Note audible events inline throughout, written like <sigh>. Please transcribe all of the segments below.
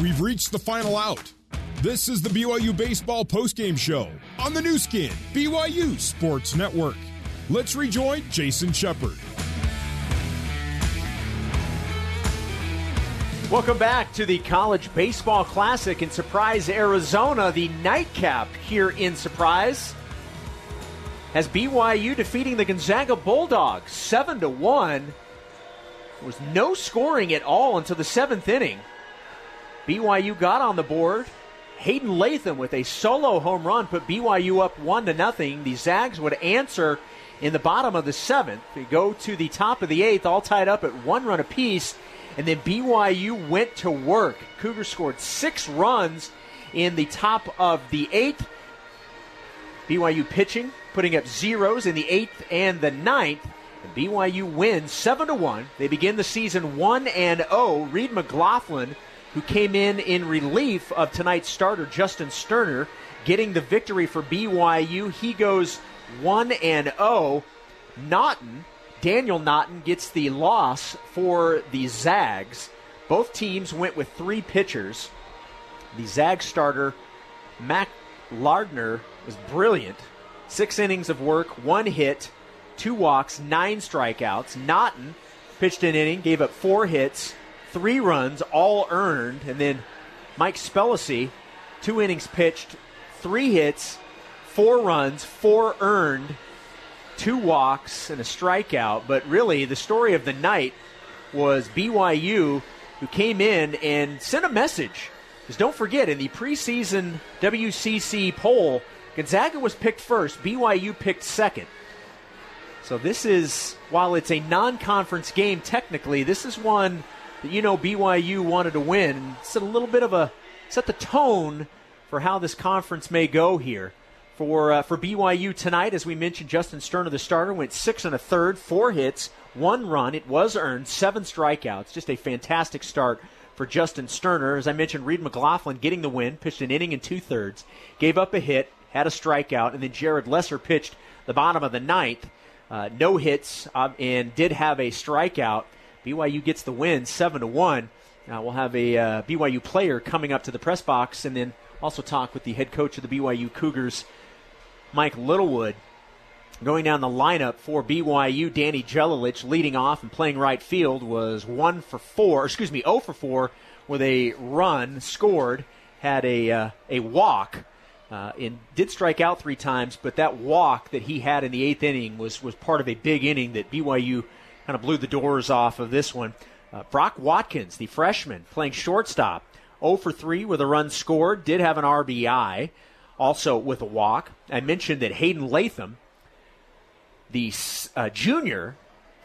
We've reached the final out. This is the BYU Baseball postgame show on the Nu Skin, BYU Sports Network. Let's rejoin Jason Shepard. Welcome back to the College Baseball Classic in Surprise, Arizona. The nightcap here in Surprise has BYU defeating the Gonzaga Bulldogs 7 to 1. There was no scoring at all until the seventh inning. BYU got on the board. Hayden Latham with a solo home run put BYU up one to nothing. The Zags would answer in the bottom of the seventh. They go to the top of the eighth, all tied up at one run apiece. And then BYU went to work. Cougars scored six runs in the top of the eighth. BYU pitching, putting up zeros in the eighth and the ninth. And BYU wins seven to one. They begin the season one and zero. Oh. Reed McLaughlin, who came in in relief of tonight's starter Justin Sterner, getting the victory for BYU. He goes one and zero. Oh. Naughton Daniel Naughton gets the loss for the Zags. Both teams went with three pitchers. The Zag starter, Mac Lardner, was brilliant. Six innings of work, one hit, two walks, nine strikeouts. Naughton pitched an inning, gave up four hits, three runs, all earned. And then Mike Spellacy, two innings pitched, three hits, four runs, four earned, two walks and a strikeout. But really, the story of the night was BYU, who came in and sent a message. Because don't forget, in the preseason WCC poll, Gonzaga was picked first, BYU picked second. So this is, while it's a non conference game technically, this is one that you know BYU wanted to win. Set a little bit of a, set the tone for how this conference may go here for uh, for BYU tonight. As we mentioned, Justin Sterner, the starter, went six and a third, four hits, one run. It was earned, seven strikeouts. Just a fantastic start for Justin Sterner. As I mentioned, Reed McLaughlin getting the win, pitched an inning and two thirds, gave up a hit, had a strikeout, and then Jared Lesser pitched the bottom of the ninth. Uh, no hits uh, and did have a strikeout. BYU gets the win, seven to one. Uh, we'll have a uh, BYU player coming up to the press box, and then also talk with the head coach of the BYU Cougars, Mike Littlewood. Going down the lineup for BYU, Danny Jelilich leading off and playing right field was one for four, excuse me, 0 for four with a run scored, had a uh, a walk, uh, and did strike out three times. But that walk that he had in the eighth inning was was part of a big inning that BYU kind of blew the doors off of this one. Uh, Brock Watkins, the freshman, playing shortstop, 0 for 3 with a run scored, did have an RBI also with a walk. I mentioned that Hayden Latham, the uh, junior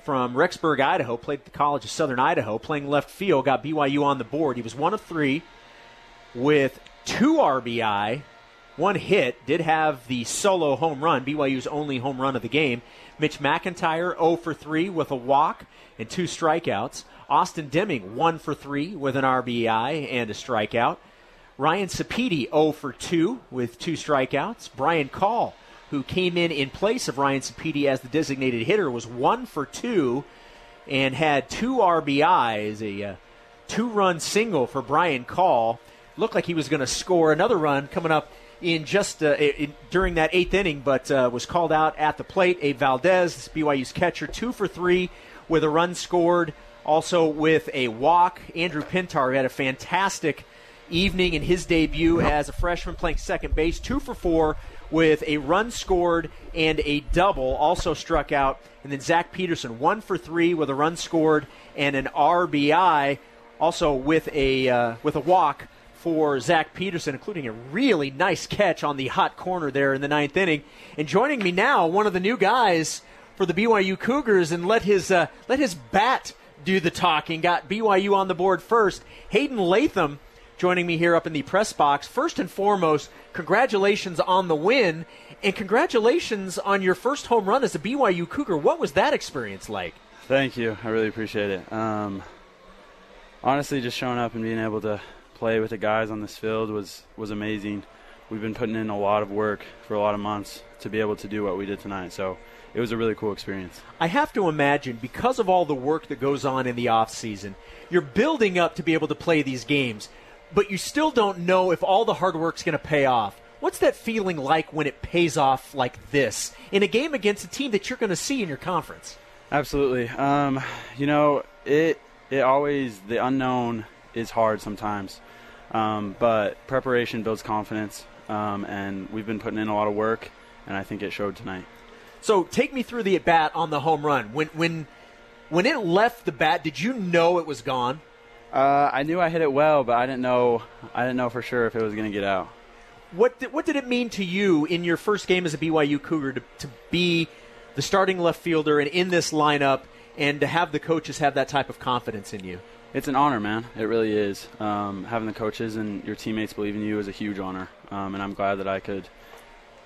from Rexburg, Idaho, played at the College of Southern Idaho, playing left field, got BYU on the board. He was one of three with two RBI, one hit, did have the solo home run, BYU's only home run of the game. Mitch McIntyre, 0 for 3 with a walk and two strikeouts. Austin Deming, 1 for 3 with an RBI and a strikeout. Ryan Sapedi 0 for 2 with two strikeouts. Brian Call, who came in in place of Ryan Sapedi as the designated hitter, was 1 for 2 and had two RBIs, a uh, two run single for Brian Call. Looked like he was going to score another run coming up in just uh, in, during that eighth inning, but uh, was called out at the plate. A Valdez, BYU's catcher, two for three with a run scored, also with a walk. Andrew Pintar had a fantastic evening in his debut as a freshman playing second base, two for four with a run scored and a double. Also struck out. And then Zach Peterson, one for three with a run scored and an RBI. Also with a uh, with a walk for Zach Peterson, including a really nice catch on the hot corner there in the ninth inning. And joining me now, one of the new guys for the BYU Cougars, and let his uh, let his bat do the talking. Got BYU on the board first. Hayden Latham joining me here up in the press box. First and foremost, congratulations on the win, and congratulations on your first home run as a BYU Cougar. What was that experience like? Thank you. I really appreciate it. Um, honestly, just showing up and being able to play with the guys on this field was, was amazing. We've been putting in a lot of work for a lot of months to be able to do what we did tonight. So it was a really cool experience. I have to imagine because of all the work that goes on in the off season, you're building up to be able to play these games but you still don't know if all the hard work's going to pay off. What's that feeling like when it pays off like this in a game against a team that you're going to see in your conference? Absolutely. Um, you know, it it always the unknown is hard sometimes, um, but preparation builds confidence, um, and we've been putting in a lot of work, and I think it showed tonight. So take me through the at bat on the home run. When when when it left the bat, did you know it was gone? Uh, I knew I hit it well, but I didn't know I didn't know for sure if it was going to get out. What did, what did it mean to you in your first game as a BYU Cougar to, to be the starting left fielder and in this lineup, and to have the coaches have that type of confidence in you? It's an honor, man. It really is. Um, having the coaches and your teammates believe in you is a huge honor, um, and I'm glad that I could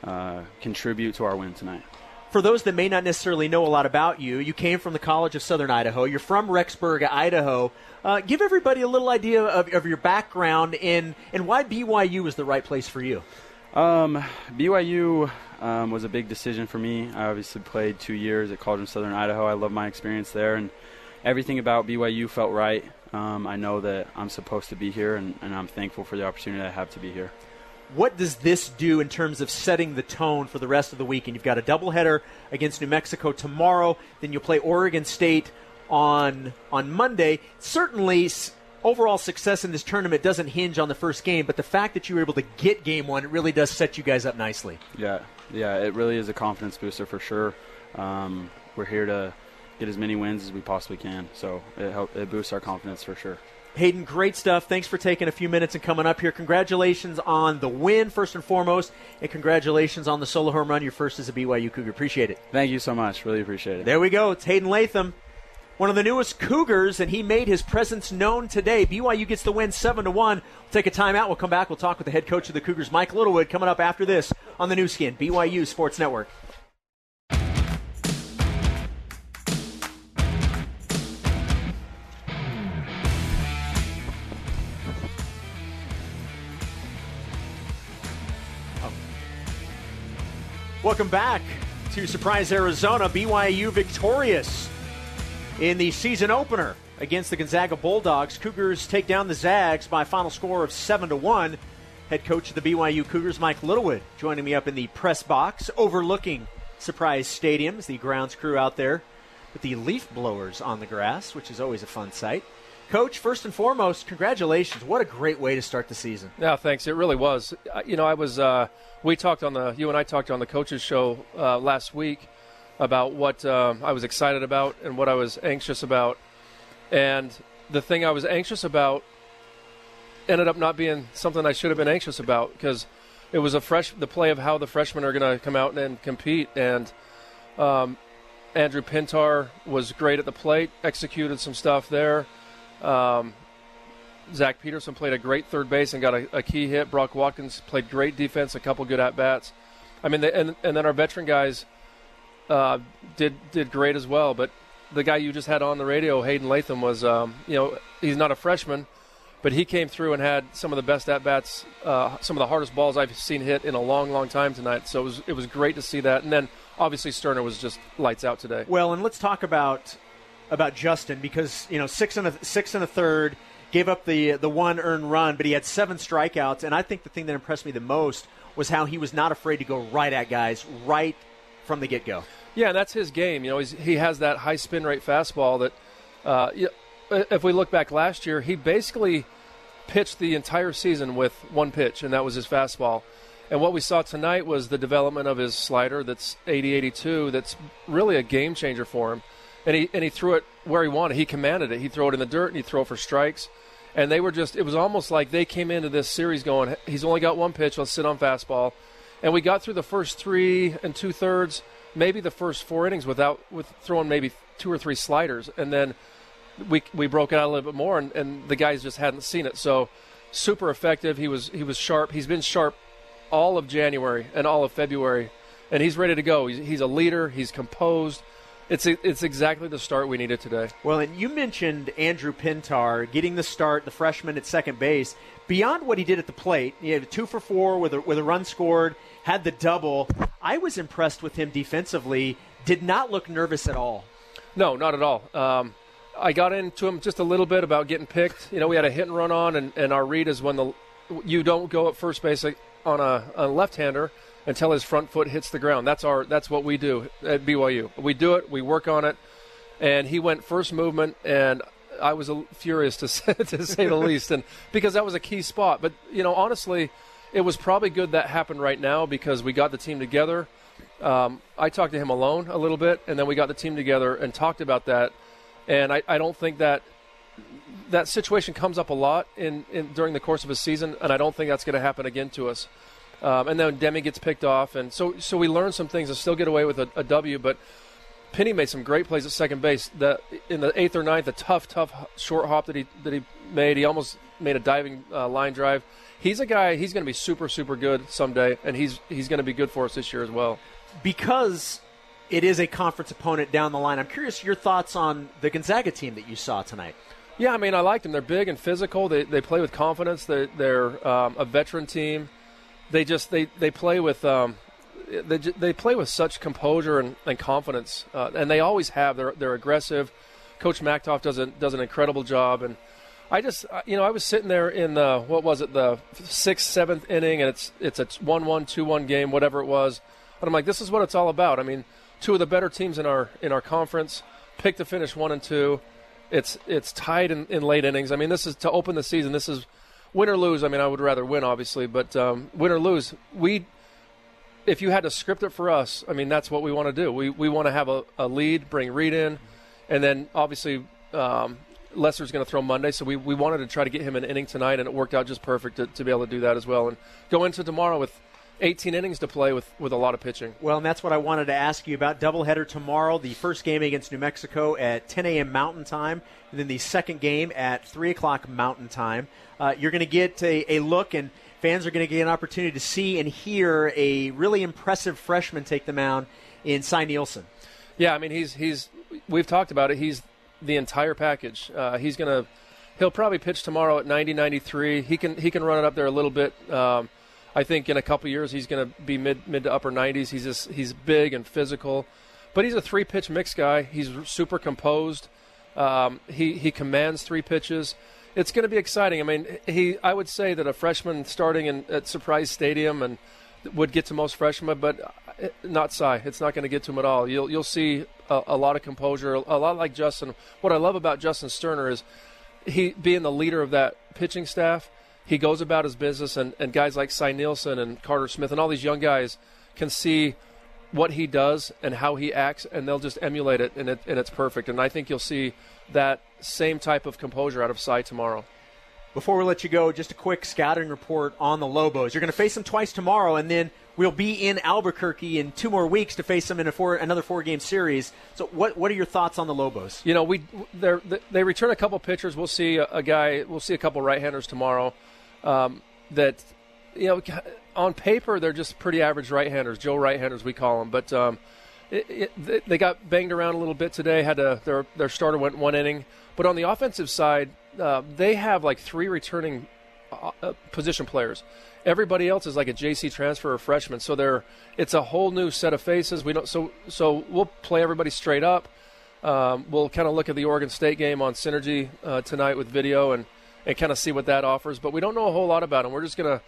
uh, contribute to our win tonight for those that may not necessarily know a lot about you, you came from the College of Southern Idaho. You're from Rexburg, Idaho. Uh, give everybody a little idea of, of your background and, and why BYU was the right place for you. Um, BYU um, was a big decision for me. I obviously played two years at College of Southern Idaho. I love my experience there, and everything about BYU felt right. Um, I know that I'm supposed to be here, and, and I'm thankful for the opportunity I have to be here what does this do in terms of setting the tone for the rest of the week? And you've got a doubleheader against New Mexico tomorrow. Then you'll play Oregon State on on Monday. Certainly, overall success in this tournament doesn't hinge on the first game, but the fact that you were able to get game one, it really does set you guys up nicely. Yeah, yeah, it really is a confidence booster for sure. Um, we're here to get as many wins as we possibly can, so it help, it boosts our confidence for sure. Hayden, great stuff. Thanks for taking a few minutes and coming up here. Congratulations on the win, first and foremost, and congratulations on the solo home run, your first as a BYU Cougar. Appreciate it. Thank you so much. Really appreciate it. There we go. It's Hayden Latham, one of the newest Cougars, and he made his presence known today. BYU gets the win 7 to 1. We'll take a timeout. We'll come back. We'll talk with the head coach of the Cougars, Mike Littlewood, coming up after this on the Nu Skin, BYU Sports Network. Welcome back to Surprise Arizona. BYU victorious in the season opener against the Gonzaga Bulldogs. Cougars take down the Zags by a final score of 7 to 1. Head coach of the BYU Cougars, Mike Littlewood, joining me up in the press box overlooking Surprise Stadiums, the grounds crew out there with the leaf blowers on the grass, which is always a fun sight. Coach, first and foremost, congratulations. What a great way to start the season. Yeah, thanks. It really was. You know, I was, uh, we talked on the, you and I talked on the coaches show uh, last week about what uh, I was excited about and what I was anxious about. And the thing I was anxious about ended up not being something I should have been anxious about because it was a fresh, the play of how the freshmen are going to come out and compete. And, um, Andrew Pintar was great at the plate, executed some stuff there. Um, Zach Peterson played a great third base and got a, a, key hit. Brock Watkins played great defense, a couple good at bats. I mean, they, and and then our veteran guys uh, did did great as well. But the guy you just had on the radio, Hayden Latham, was um, you know he's not a freshman, but he came through and had some of the best at bats, uh, some of the hardest balls I've seen hit in a long, long time tonight. So it was it was great to see that. And then obviously Sterner was just lights out today. Well, and let's talk about about Justin because you know six and a six and a third gave up the the one earned run, but he had seven strikeouts. And I think the thing that impressed me the most was how he was not afraid to go right at guys right from the get go. Yeah, that's his game. You know, he has that high spin rate fastball that. Uh, if we look back last year, he basically pitched the entire season with one pitch, and that was his fastball. And what we saw tonight was the development of his slider that's 80 82, that's really a game changer for him and he and he threw it where he wanted. He commanded it. He threw it in the dirt and he threw it for strikes. And they were just it was almost like they came into this series going, he's only got one pitch, let's sit on fastball. And we got through the first three and two thirds, maybe the first four innings without with throwing maybe two or three sliders. And then we we broke it out a little bit more and, and the guys just hadn't seen it. So super effective. He was he was sharp. He's been sharp all of January and all of February. And he's ready to go. He's, he's a leader. He's composed it's it's exactly the start we needed today. Well, and you mentioned Andrew Pintar getting the start, the freshman at second base. Beyond what he did at the plate, he had two for four with a, with a run scored, had the double. I was impressed with him defensively. Did not look nervous at all. No, not at all. Um, I got into him just a little bit about getting picked. You know, we had a hit and run on, and, and our read is when the you don't go at first base on a, a left-hander until his front foot hits the ground. That's our that's what we do at BYU. We do it. We work on it. And he went first movement, and I was furious to <laughs> say, to say the least, and because that was a key spot. But you know, honestly, it was probably good that happened right now because we got the team together. Um, I talked to him alone a little bit, and then we got the team together and talked about that. And I, I don't think that that situation comes up a lot in, in during the course of a season, and I don't think that's going to happen again to us. Um, and then Demi gets picked off, and so so we learned some things and still get away with a, a W. But Penny made some great plays at second base. The in the eighth or ninth, the tough, tough short hop that he that he made. He almost made a diving uh, line drive. He's a guy. He's going to be super, super good someday, and he's he's going to be good for us this year as well. Because it is a conference opponent down the line. I'm curious your thoughts on the Gonzaga team that you saw tonight. Yeah, I mean, I liked them. They're big and physical. They, they play with confidence. They, they're um, a veteran team. They just they, they play with um, they, they play with such composure and, and confidence, uh, and they always have. They're they're aggressive. Coach Machtolf does a, does an incredible job, and I just you know I was sitting there in the what was it the sixth seventh inning, and it's it's a one one two one game, whatever it was, and I'm like, this is what it's all about. I mean, two of the better teams in our in our conference picked to finish one and two. It's it's tied in, in late innings. I mean, this is to open the season. This is win or lose. I mean, I would rather win, obviously, but um, win or lose, we. If you had to script it for us, I mean, that's what we want to do. We we want to have a, a lead, bring Reed in, and then obviously um, Lesser's going to throw Monday, so we, we wanted to try to get him an inning tonight, and it worked out just perfect to, to be able to do that as well, and go into tomorrow with 18 innings to play with, with a lot of pitching. Well, and that's what I wanted to ask you about. Doubleheader tomorrow, the first game against New Mexico at 10 a.m. Mountain Time, and then the second game at 3 o'clock Mountain Time. Uh, you're going to get a, a look, and fans are going to get an opportunity to see and hear a really impressive freshman take the mound in Cy Nielsen. Yeah, I mean, he's, he's we've talked about it. He's the entire package. Uh, he's going to he'll probably pitch tomorrow at 90 93 he can he can run it up there a little bit um, I think in a couple years he's going to be mid mid to upper 90s. He's just he's big and physical, but he's a three pitch mix guy. He's super composed. Um, he he commands three pitches. It's going to be exciting. I mean, he I would say that a freshman starting in, at Surprise Stadium and would get to most freshmen, but uh, not Cy. It's not going to get to him at all. You'll you'll see a, a lot of composure, a lot like Justin. What I love about Justin Sterner is he being the leader of that pitching staff he goes about his business, and, and guys like Cy Nielsen and Carter Smith and all these young guys can see what he does and how he acts, and they'll just emulate it, and, it, and it's perfect. And I think you'll see that same type of composure out of Cy tomorrow. Before we let you go, just a quick scouting report on the Lobos. You're going to face them twice tomorrow, and then we'll be in Albuquerque in two more weeks to face them in a four, another four-game series. So, what what are your thoughts on the Lobos? You know, we they return a couple pitchers. We'll see a, a guy. We'll see a couple right-handers tomorrow um, that you know on paper they're just pretty average right-handers, Joe right-handers we call them, but um, it, it, they got banged around a little bit today. Had to, their their starter went one inning, but on the offensive side, uh, they have like three returning uh, uh position players. Everybody else is like a JC transfer or freshman, so they're it's a whole new set of faces. We don't so so we'll play everybody straight up. Um, we'll kind of look at the Oregon State game on Synergy uh, tonight with video and and kind of see what that offers. But we don't know a whole lot about them. We're just going to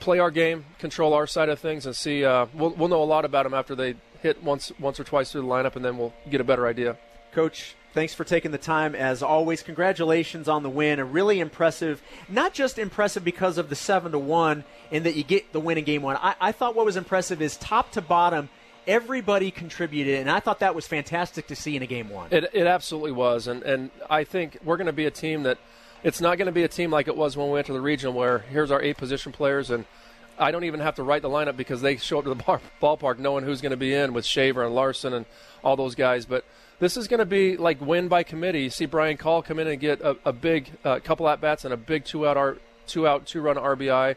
play our game, control our side of things, and see. Uh, we'll, we'll know a lot about them after they hit once once or twice through the lineup, and then we'll get a better idea. Coach, thanks for taking the time. As always, congratulations on the win. A really impressive, not just impressive because of the seven to one and that you get the win in game one. I, I thought what was impressive is top to bottom everybody contributed, and I thought that was fantastic to see in a game one. It, it absolutely was, and and I think we're going to be a team that it's not going to be a team like it was when we went to the regional, where here's our eight position players, and I don't even have to write the lineup because they show up to the bar, <laughs> ballpark knowing who's going to be in with Shaver and Larson and all those guys. But this is going to be like win by committee. You see Brian Call come in and get a, a big uh, couple at bats and a big two out, R, two out, two run RBI.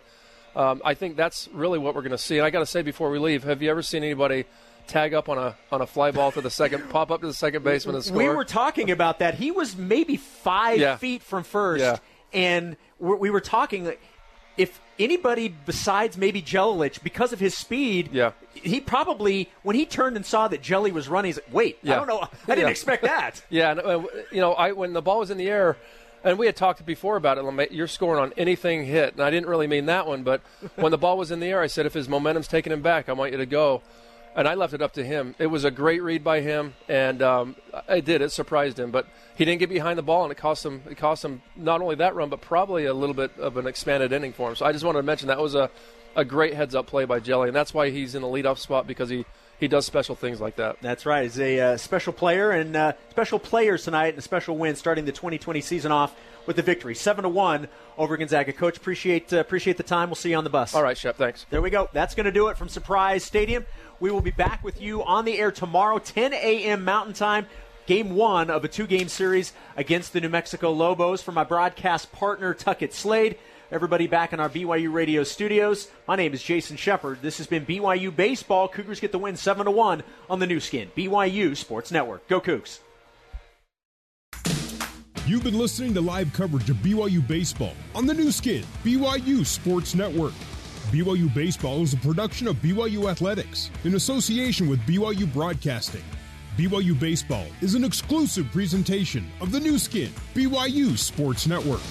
Um, I think that's really what we're going to see. And I got to say before we leave, have you ever seen anybody tag up on a on a fly ball to the second, <laughs> pop up to the second baseman and score. We were talking about that. He was maybe five yeah. feet from first, yeah. and we were talking. If anybody besides maybe Jelilich, because of his speed, Yeah. he probably when he turned and saw that Jelly was running, he's like, "Wait, I don't know, I didn't Yeah. expect that." <laughs> Yeah, and, uh, you know, I when the ball was in the air, and we had talked before about it. You're scoring on anything hit, and I didn't really mean that one, but when the ball was in the air, I said if his momentum's taking him back, I want you to go, and I left it up to him. It was a great read by him, and um, it did. It surprised him, but he didn't get behind the ball, and it cost him. It cost him not only that run, but probably a little bit of an expanded inning for him. So I just wanted to mention that was a a great heads up play by Jelly, and that's why he's in the leadoff spot because he. He does special things like that. That's right. He's a uh, special player and uh, special players tonight and a special win starting the 2020 season off with the victory, seven to one over Gonzaga. Coach, appreciate uh, appreciate the time. We'll see you on the bus. All right, Shep. Thanks. There we go. That's going to do it from Surprise Stadium. We will be back with you on the air tomorrow, 10 a.m. Mountain Time. Game one of a two game series against the New Mexico Lobos. For my broadcast partner, Tuckett Slade, everybody back in our BYU radio studios. My name is Jason Shepard. This has been BYU Baseball. Cougars get the win 7 to 1 on the Nu Skin, BYU Sports Network. Go Cougs. You've been listening to live coverage of BYU Baseball on the Nu Skin, BYU Sports Network. BYU Baseball is a production of BYU Athletics in association with BYU Broadcasting. BYU Baseball is an exclusive presentation of the Nu Skin, BYU Sports Network.